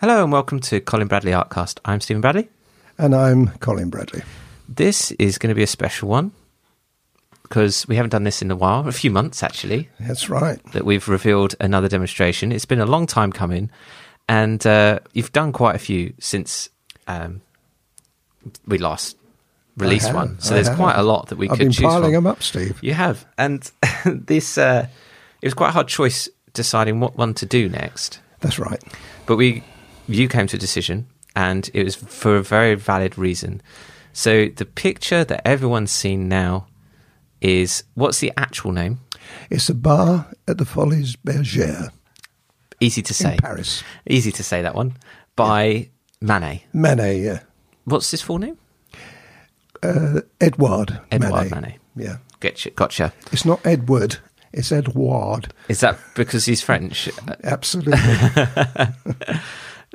Hello and welcome to Colin Bradley Artcast. I'm Stephen Bradley. And I'm Colin Bradley. This is going to be a special one because we haven't done this in a while, a few months actually. That's right. That we've revealed another demonstration. It's been a long time coming, and uh, you've done quite a few since um, we last released one. So I there's have. quite a lot that we I've could been choose piling from. them up, Steve. You have, and this uh, it was quite a hard choice deciding what one to do next. That's right. But we, you came to a decision, and it was for a very valid reason. So the picture that everyone's seen now is what's the actual name? It's a bar at the Folies Bergère Easy to say. in Paris. Easy to say that one by Manet. Manet, yeah. What's his full name? Uh, Edouard, Edouard Manet. Manet. Yeah. Gotcha. Gotcha. It's not Edward, it's Edouard. Is that because he's French? Absolutely.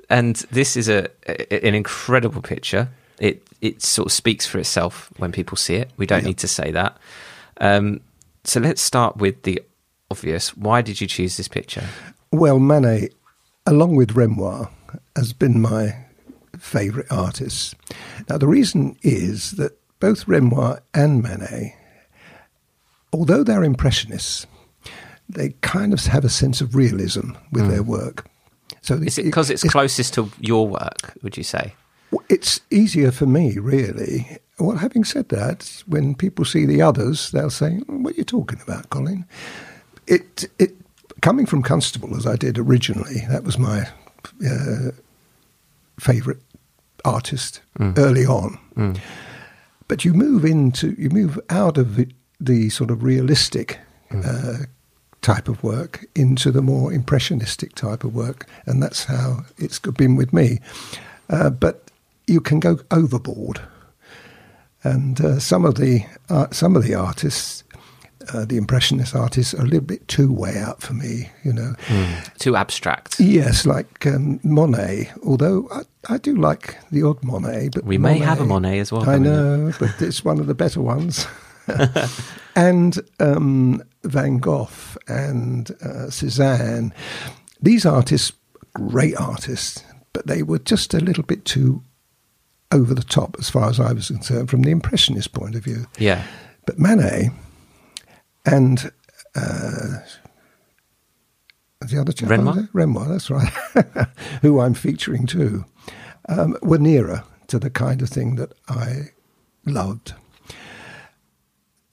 and this is a, a- an incredible picture. It it sort of speaks for itself when people see it. We don't Yeah. need to say that. Um, so let's start with the obvious. Why did you choose this picture? well, Manet, along with Renoir, has been my favourite artist. Now, the reason is that both Renoir and Manet, although they're impressionists, they kind of have a sense of realism with their work. So Is it because it's closest to your work? Would you say? It's easier for me, really. Well, having said that, when people see the others, they'll say, "What are you talking about, Colin?" It, it, coming from Constable as I did originally, that was my uh, favourite artist early on. But you move into, you move out of the, the sort of realistic uh, type of work into the more impressionistic type of work, and that's how it's been with me. Uh, but you can go overboard, and uh, some of the uh, some of the artists, uh, the impressionist artists, are a little bit too way out for me. You know, Too abstract. yes, like um, Monet. Although I, I do like the odd Monet, but We may have a Monet as well I know, but it's one of the better ones. and um, Van Gogh and uh, Cézanne. These artists, great artists, but they were just a little bit too over the top as far as I was concerned from the Impressionist point of view. Yeah. But Manet and uh, the other chap, Renoir? Renoir, that's right, who I'm featuring too, um, were nearer to the kind of thing that I loved.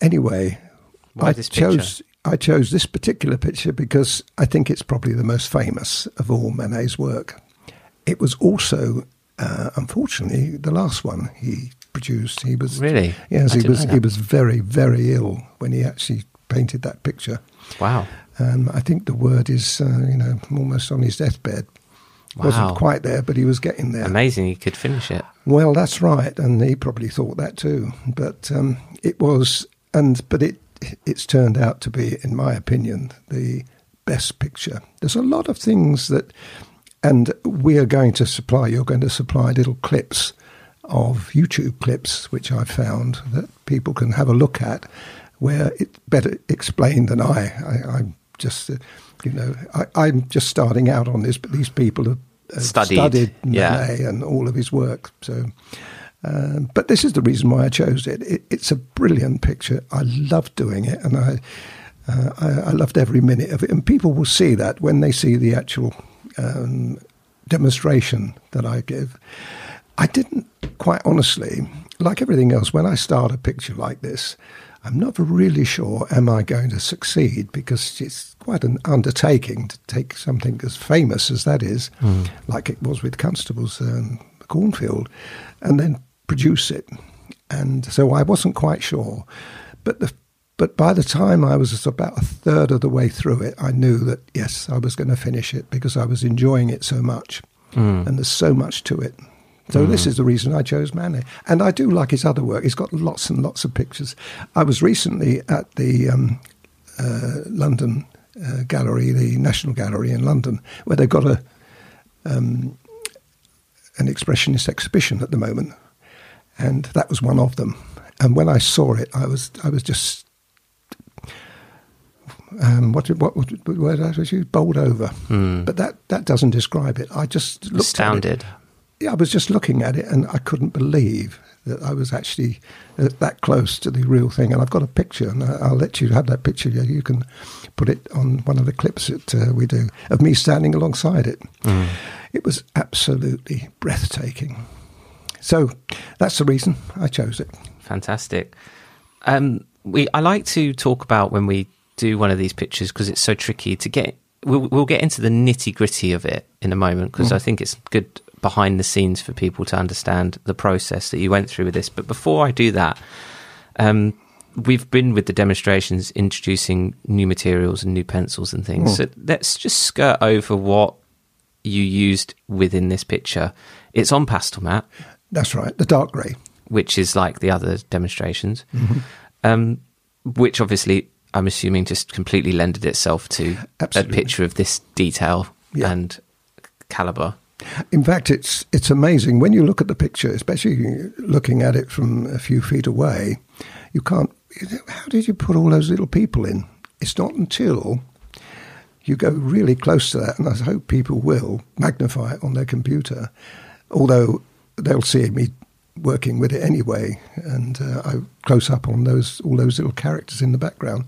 Anyway, Why I this picture? chose I chose this particular picture because I think it's probably the most famous of all Manet's work. It was also, uh, unfortunately, the last one he produced. He was Really? yes, I he was he was very very ill when he actually painted that picture. Wow. Um, I think the word is uh, you know almost on his deathbed. Wow. Wasn't quite there, but he was getting there. Amazing. he could finish it. Well, that's right, and he probably thought that too. But um, it was, and but it it's turned out to be, in my opinion, the best picture. There's a lot of things that, and we are going to supply. You're going to supply little clips of YouTube clips, which I found that people can have a look at, where it's better explained than I. I I'm just, uh, you know, I, I'm just starting out on this, but these people have, have Studied, studied yeah. And all of his work. So, um, but this is the reason why I chose it. it. It's a brilliant picture. I loved doing it, and I, uh, I, I loved every minute of it. And people will see that when they see the actual um, demonstration that I give. I didn't quite honestly, like everything else, when I start a picture like this, I'm not really sure am I going to succeed because it's quite an undertaking to take something as famous as that is, like it was with Constable's um, Cornfield, and then produce it. And so I wasn't quite sure, but the but by the time I was about a third of the way through it, I knew that yes, I was going to finish it because I was enjoying it so much, and there's so much to it. So this is the reason I chose Manet, and I do like his other work. He's got lots and lots of pictures. I was recently at the um, uh, London uh, Gallery, the National Gallery in London, where they've got a um, an expressionist exhibition at the moment, and that was one of them. And when I saw it, I was I was just um, what what word I was used? Bowled over. Hmm. But that that doesn't describe it. I just looked At it. Astounded. Yeah, I was just looking at it and I couldn't believe that I was actually uh, that close to the real thing. And I've got a picture, and I'll let you have that picture. Yeah, You can put it on one of the clips that uh, we do of me standing alongside it. It was absolutely breathtaking. So that's the reason I chose it. Fantastic. Um, we I like to talk about when we do one of these pictures because it's so tricky to get. We'll, we'll get into the nitty gritty of it in a moment because I think it's good behind the scenes for people to understand the process that you went through with this. But before I do that, um, we've been with the demonstrations introducing new materials and new pencils and things. So let's just skirt over what you used within this picture. It's on pastel mat That's right, the dark grey. which is like the other demonstrations, um, which obviously I'm assuming just completely lended itself to Absolutely. a picture of this detail Yeah. and caliber. In fact, it's it's amazing when you look at the picture, especially looking at it from a few feet away. You can't. How did you put all those little people in? It's not until you go really close to that, and I hope people will magnify it on their computer. Although they'll see me working with it anyway, and uh, I close up on those all those little characters in the background.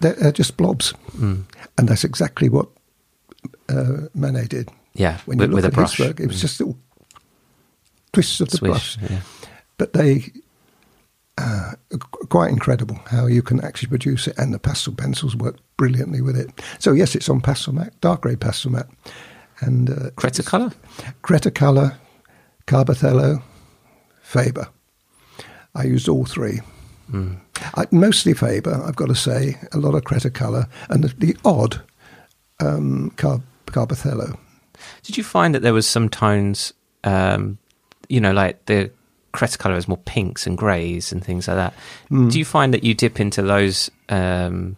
They're, they're just blobs, Mm. and that's exactly what uh, Manet did Yeah, when with, you look with a at brush. his work, it was just little twists of the Swish. brush. Yeah. But they uh, quite incredible how you can actually produce it, and the pastel pencils work brilliantly with it. So yes, it's on pastel mat, dark grey pastel mat, and uh, Cretacolor? Cretacolor, Carbothello, Faber. I used all three. Mm. I, mostly Faber, I've got to say, a lot of Cretacolor and the, the odd um, Car- Carbothello. Did you find that there was some tones, um, you know, like the Cretacolor is more pinks and greys and things like that. Mm. Do you find that you dip into those um,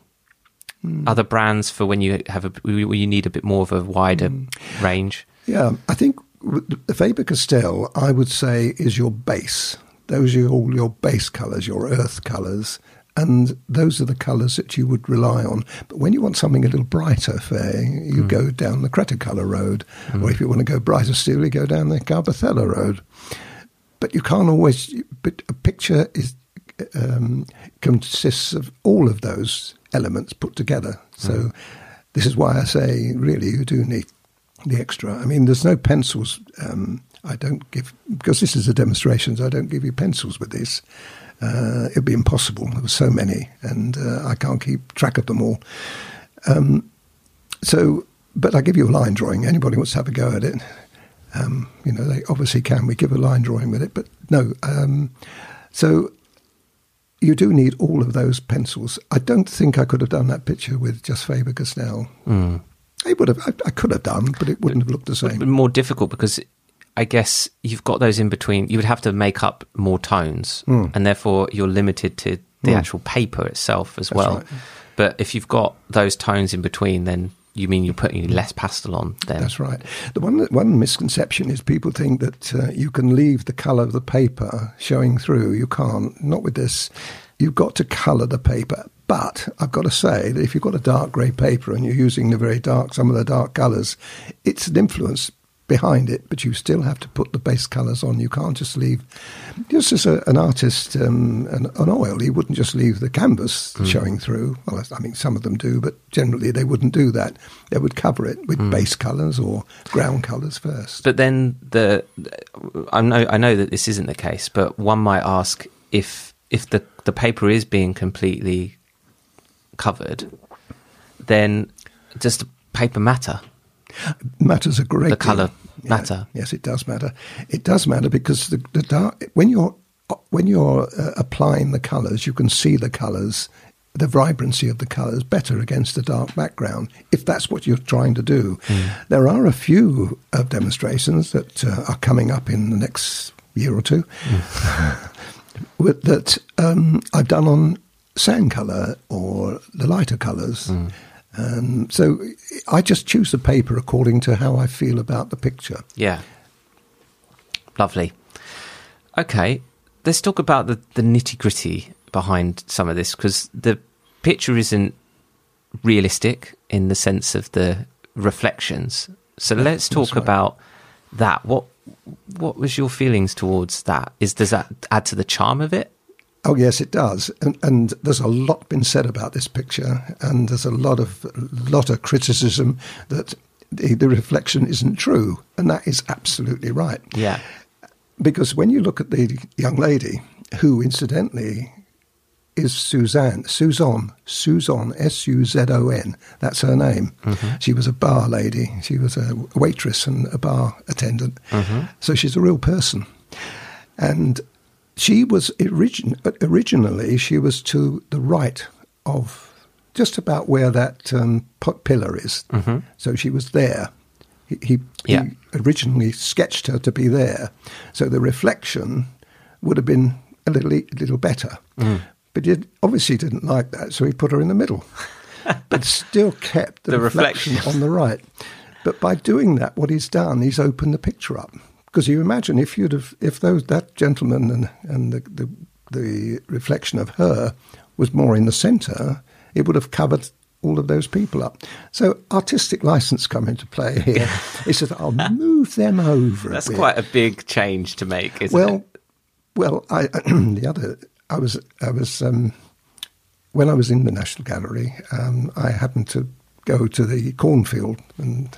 Hmm. other brands for when you have a when you need a bit more of a wider Hmm. range? Yeah, I think Faber Castell, I would say, is your base. Those are all your base colours, your earth colours, and those are the colours that you would rely on. But when you want something a little brighter, fair, you hmm. go down the Cretacolor road, or hmm. if you want to go brighter still, you go down the Carbothello road. But you can't always. But a picture is um, consists of all of those elements put together. So hmm. this is why I say, really, you do need the extra. I mean, there's no pencils. Um, I don't give because this is a demonstration. So I don't give you pencils with this. Uh, it'd be impossible. There were so many, and uh, I can't keep track of them all. Um, so, but I give you a line drawing. Anybody wants to have a go at it, um, you know, they obviously can. We give a line drawing with it, but no. Um, so you do need all of those pencils. I don't think I could have done that picture with just Faber Castell. Mm. I would have. I, I could have done, but it wouldn't have looked the same. more difficult because I guess you've got those in between. You would have to make up more tones, Mm. and therefore you're limited to the Mm. actual paper itself as That's well. right. But if you've got those tones in between, then you mean you're putting less pastel on. Then That's right. The one one misconception is people think that uh, you can leave the colour of the paper showing through. You can't. Not with this. You've got to colour the paper. But I've got to say that if you've got a dark grey paper and you're using the very dark, some of the dark colours, it's an influence behind it. But you still have to put the base colours on. You can't just leave. Just as a, an artist, um, an, an oil, he wouldn't just leave the canvas showing through. Well, I mean, some of them do, but generally they wouldn't do that. They would cover it with base colours or ground colours first. But then the I know I know that this isn't the case, but one might ask if if the the paper is being completely covered, then just paper matter? matters a great The deal. colour matter? Yes, it does matter. It does matter because the, the dark when you're when you're uh, applying the colours, you can see the colours, the vibrancy of the colours better against a dark background. If that's what you're trying to do, there are a few of demonstrations that uh, are coming up in the next year or two with, that um, I've done on sand colour or the lighter colours. Um, so I just choose the paper according to how I feel about the picture. Yeah. Lovely. Okay, let's talk about the, the nitty gritty behind some of this because the picture isn't realistic in the sense of the reflections. So let's talk right. about that. What what was your feelings towards that? Is does that add to the charm of it? Oh yes, it does, and, and there's a lot been said about this picture, and there's a lot of lot of criticism that the, the reflection isn't true, and that is absolutely right. Yeah. Because when you look at the young lady, who incidentally is Suzon, Suzon, Suzon, S U Z O N. That's her name. Mm-hmm. She was a bar lady. She was a waitress and a bar attendant. Mm-hmm. So she's a real person. And she was origin- originally she was to the right of just about where that um, pot pillar is. So she was there. He, he, Yeah. he originally sketched her to be there, so the reflection would have been a little a little better. But he obviously didn't like that, so he put her in the middle, but still kept the, The reflection, reflection. on the right. But by doing that, what he's done, he's opened the picture up. Because you imagine if you'd have, if those that gentleman and and the the, the reflection of her was more in the centre, it would have covered all of those people up. So artistic license come into play here. he says, "I'll move them over." a That's bit." quite a big change to make, isn't well, it? well, I the other I was I was um, when I was in the National Gallery, um, I happened to go to the cornfield and.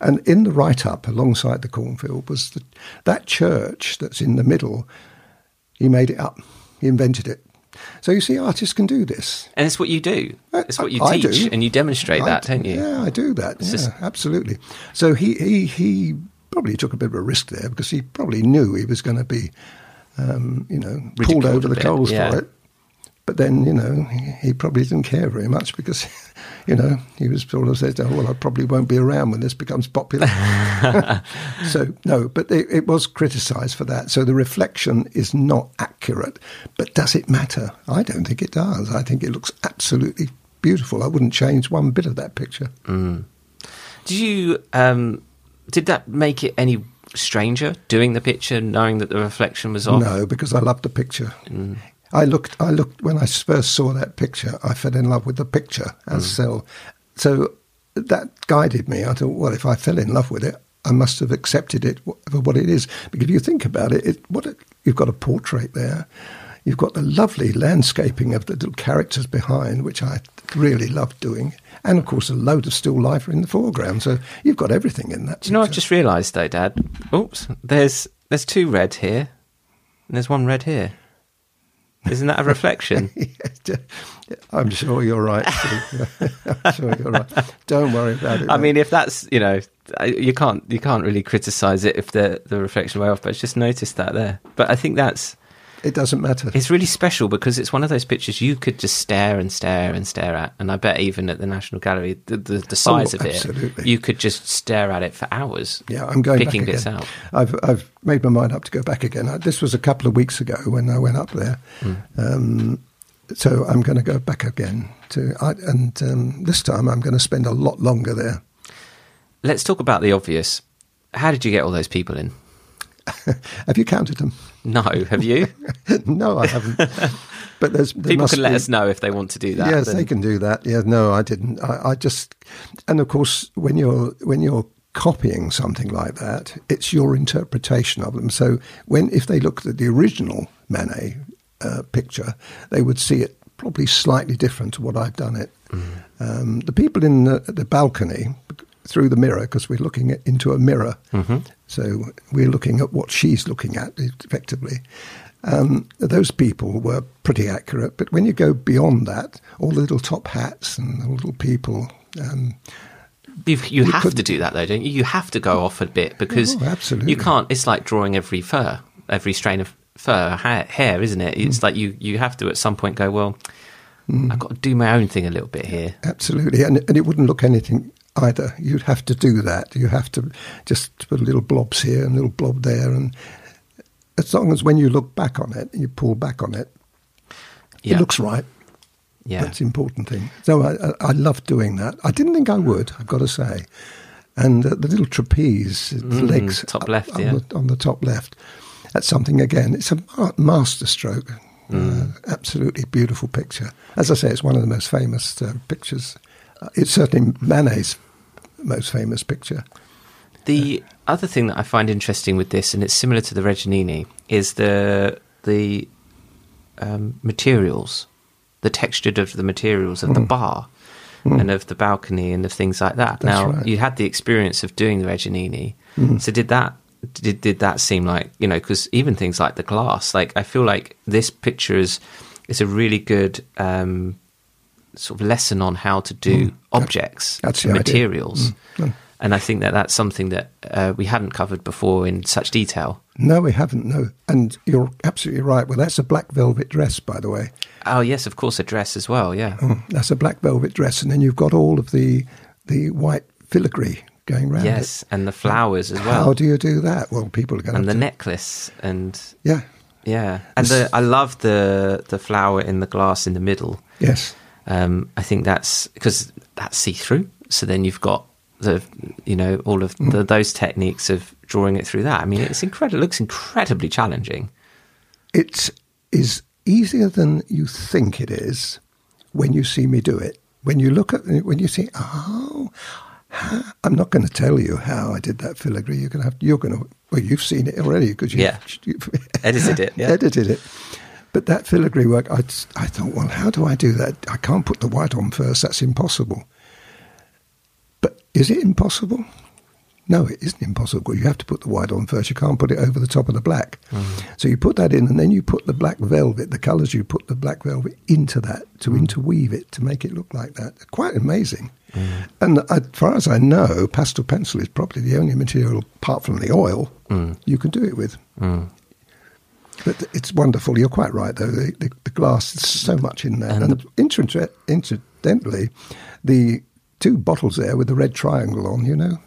And in the write up alongside the cornfield was the, that church that's in the middle. He made it up. He invented it. So you see, artists can do this. And it's what you do. It's what you I teach, and you demonstrate I that, don't you? Yeah, I do that. It's yeah, just- absolutely. So he, he he probably took a bit of a risk there because he probably knew he was going to be, um, you know, pulled over the bit, coals yeah. for it. But then, you know, he, he probably didn't care very much because, you know, he was sort of said, "Oh well, I probably won't be around when this becomes popular." so no, but it, it was criticised for that. So the reflection is not accurate. But does it matter? I don't think it does. I think it looks absolutely beautiful. I wouldn't change one bit of that picture. Did you? Um, did that make it any stranger doing the picture, knowing that the reflection was off? No, because I loved the picture. I looked. I looked when I first saw that picture. I fell in love with the picture as mm. so. So that guided me. I thought, well, if I fell in love with it, I must have accepted it for what it is. Because if you think about it, it what it, you've got a portrait there. You've got the lovely landscaping of the little characters behind, which I really loved doing, and of course a load of still life in the foreground. So you've got everything in that. Do you know? I've just realised though, Dad. Oops. There's there's two red here, and there's one red here. Isn't that a reflection? I'm sure you're right. I'm sure you're right. Don't worry about it. I mate. mean, if that's you know, you can't you can't really criticise it if the the reflection way off. But just noticed that there. But I think that's it doesn't matter. it's really special because it's one of those pictures you could just stare and stare and stare at. And I bet even at the National Gallery, the the, the size of it, you could just stare at it for hours. Yeah, I'm going picking back again. out. I've I've made my mind up to go back again. I, this was a couple of weeks ago when I went up there. Hmm. Um, so I'm going to go back again to, I, and um, this time I'm going to spend a lot longer there. Let's talk about the obvious. How did you get all those people in? Have you counted them? No, have you? no, I haven't. But there's there People can let be- us know if they want to do that. Yes, then- they can do that. Yeah, no, I didn't. I, I just, and of course, when you're when you're copying something like that, it's your interpretation of them. So when if they looked at the original Manet uh, picture, they would see it probably slightly different to what I've done it. Um, the people in the, the balcony through the mirror because we're looking at, into a mirror, so we're looking at what she's looking at effectively. Um, those people were pretty accurate, but when you go beyond that, all the little top hats and the little people, um, You, you have could- to do that though, don't you? You have to go off a bit because Oh, absolutely. you can't. It's like drawing every fur, every strain of fur ha- hair, isn't it? Mm. It's like you you have to at some point go. Well, I've got to do my own thing a little bit here. Absolutely, and and it wouldn't look anything either. You'd have to do that. You have to just put little blobs here and little blob there, and as long as when you look back on it, you pull back on it, Yeah, it looks right. yeah. That's important thing. So I, I, love doing that. I didn't think I would. I've got to say, and uh, the little trapeze, the Mm, legs top up- left, on, yeah. the, on the top left. That's something again. It's a ma- master stroke. Mm. Uh, absolutely beautiful picture. As I say, it's one of the most famous uh, pictures It's certainly Manet's most famous picture. The other thing that I find interesting with this, and it's similar to the Reginini, is the the um, materials, the textured of the materials of the bar and of the balcony and of things like that. That's now right. you had the experience of doing the Reginini, so did that? Did did that seem like you know? Because even things like the glass, like I feel like this picture is is a really good um, sort of lesson on how to do objects, That's and the idea. materials. And I think that that's something that uh, we hadn't covered before in such detail. No, we haven't. No, and you're absolutely right. Well, that's a black velvet dress, by the way. Oh yes, of course, a dress as well. Yeah, Mm, That's a black velvet dress, and then you've got all of the the white filigree going round yes, and the flowers as well, How do you do that? Well, people are going to. and to the necklace, and yeah, yeah, and the, I love the the flower in the glass in the middle. yes, Um, I think that's because that's see through. So then you've got the you know all of Mm. the, those techniques of drawing it through that. I mean, it's incredible. It looks incredibly challenging. it is easier than you think it is when you see me do it. When you look at when you see, oh, I'm not going to tell you how I did that filigree. You're going to have you're going to well, you've seen it already because you Yeah. Edited it, yeah. edited it. But that filigree work, I, I thought, well, how do I do that? I can't put the white on first. That's impossible. But is it impossible? No, it isn't impossible. You have to put the white on first. You can't put it over the top of the black. Mm. So you put that in, and then you put the black velvet, the colours you put the black velvet into that to mm. interweave it to make it look like that. Quite amazing. Mm. And as far as I know, pastel pencil is probably the only material, apart from the oil, you can do it with. But it's wonderful. You're quite right, though. The, the, the glass, is so much in there. And And, inter- incidentally, the two bottles there with the red triangle on, you know,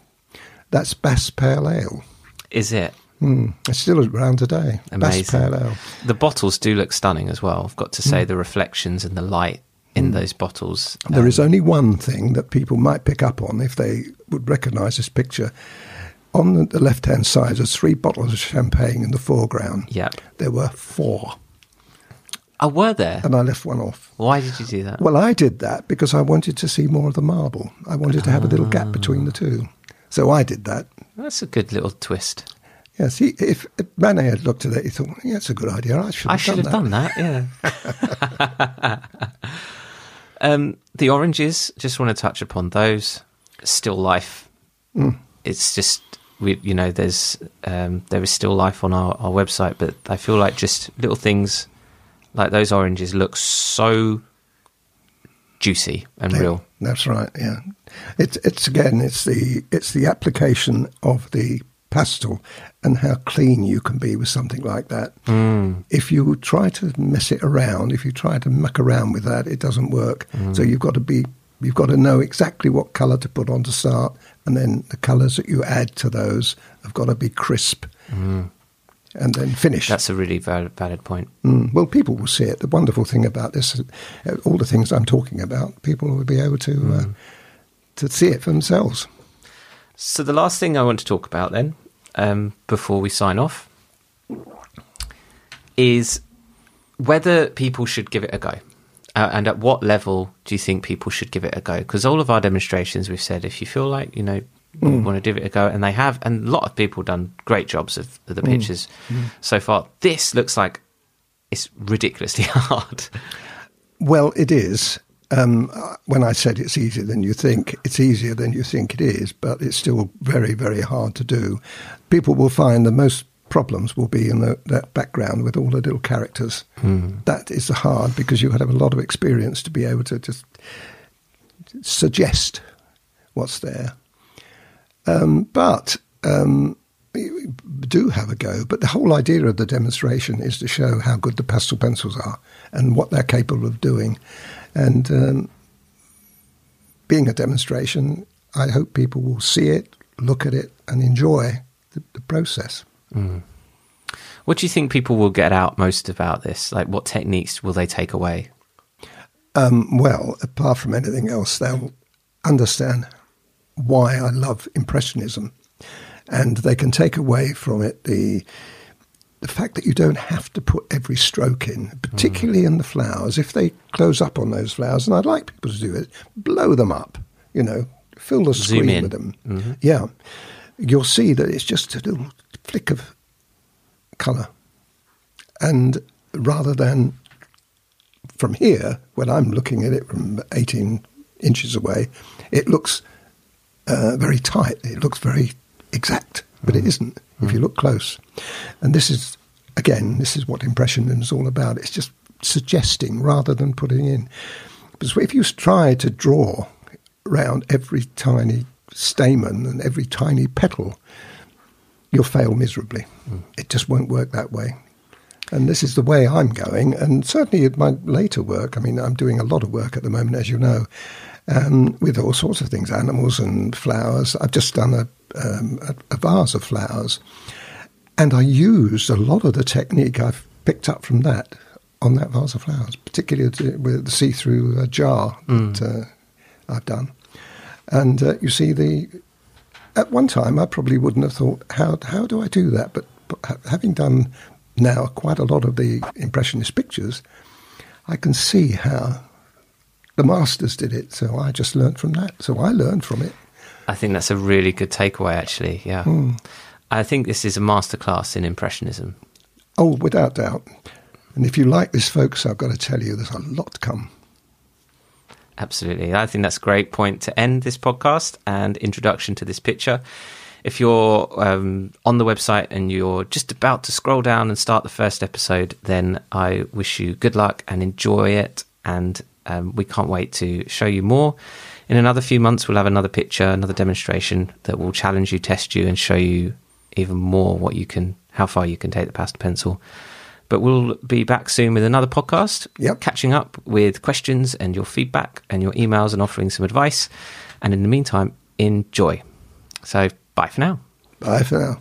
that's Bass Pale Ale. Is it? Mm, it's still around today. Bass Amazing. Pale Ale. The bottles do look stunning as well. I've got to Mm. say, the reflections and the light in those bottles. There um, is only one thing that people might pick up on if they would recognise this picture. On the, left hand side, there's three bottles of champagne in the foreground. Yeah. There were four, Oh, were there? and I left one off. Why did you do that? Well, I did that because I wanted to see more of the marble. I wanted to have a little gap between the two. So I did that. That's a good little twist. Yes, he, if, if Manet had looked at it, he thought, yeah, that's a good idea. I should have, done that. I should have done, done that. Yeah. um, the oranges. Just want to touch upon those. Still life. Mm. It's just we, you know, there's um, there is still life on our, our website, but I feel like just little things like those oranges look so juicy and Yeah, real. That's right. Yeah, it's it's again, it's the it's the application of the pastel and how clean you can be with something like that. Mm. If you try to mess it around, if you try to muck around with that, it doesn't work. So you've got to be you've got to know exactly what colour to put on to start, and then the colours that you add to those have got to be crisp, and then finish. That's a really valid, valid point. Mm, well, people will see it. The wonderful thing about this, uh, all the things I'm talking about, people will be able to uh, to see it for themselves. So the last thing I want to talk about then, um, before we sign off, is whether people should give it a go. Uh, and at what level do you think people should give it a go? Because all of our demonstrations, we've said if you feel like you know you want to give it a go, and they have, and a lot of people done great jobs of, of the pictures so far. This looks like it's ridiculously hard. Well, it is. Um, when I said it's easier than you think, it's easier than you think it is, but it's still very, very hard to do. People will find the most problems will be in the, that background with all the little characters. That is hard because you have a lot of experience to be able to just suggest what's there. Um, but um, we do have a go. But the whole idea of the demonstration is to show how good the pastel pencils are and what they're capable of doing. And um, being a demonstration, I hope people will see it, look at it, and enjoy the, the process. What do you think people will get out most about this? Like, what techniques will they take away? Um, well, apart from anything else, they'll understand why I love Impressionism, and they can take away from it the the fact that you don't have to put every stroke in, particularly in the flowers. If they close up on those flowers, and I'd like people to do it, blow them up. you know, fill the Zoom screen in. with them. Mm-hmm. Yeah, you'll see that it's just a little flick of colour, and rather than from here, when I'm looking at it from 18 inches away, it looks uh, very tight. It looks very exact, but it isn't if you look close. And this is, again, this is what impressionism is all about. It's just suggesting rather than putting in. Because if you try to draw around every tiny stamen and every tiny petal, you'll fail miserably. It just won't work that way. And this is the way I'm going. And certainly at my later work, I mean, I'm doing a lot of work at the moment, as you know, um, with all sorts of things, animals and flowers. I've just done a, um, a, a vase of flowers. And I used a lot of the technique I've picked up from that on that vase of flowers, particularly with the see-through uh, jar that uh, I've done. And uh, you see, the at one time I probably wouldn't have thought, how how do I do that? But, but having done now quite a lot of the impressionist pictures, I can see how the masters did it. So I just learned from that. So I learned from it. I think that's a really good takeaway, actually. Yeah. Hmm. I think this is a masterclass in Impressionism. Oh, without doubt. And if you like this, folks, I've got to tell you, there's a lot to come. Absolutely. I think that's a great point to end this podcast and introduction to this picture. If you're um, on the website and you're just about to scroll down and start the first episode, then I wish you good luck and enjoy it. And um, we can't wait to show you more. In another few months, we'll have another picture, another demonstration that will challenge you, test you, and show you even more what you can, how far you can take the pastel pencil. But we'll be back soon with another podcast, Yep. catching up with questions and your feedback and your emails and offering some advice. And in the meantime, enjoy. So, bye for now. Bye for now.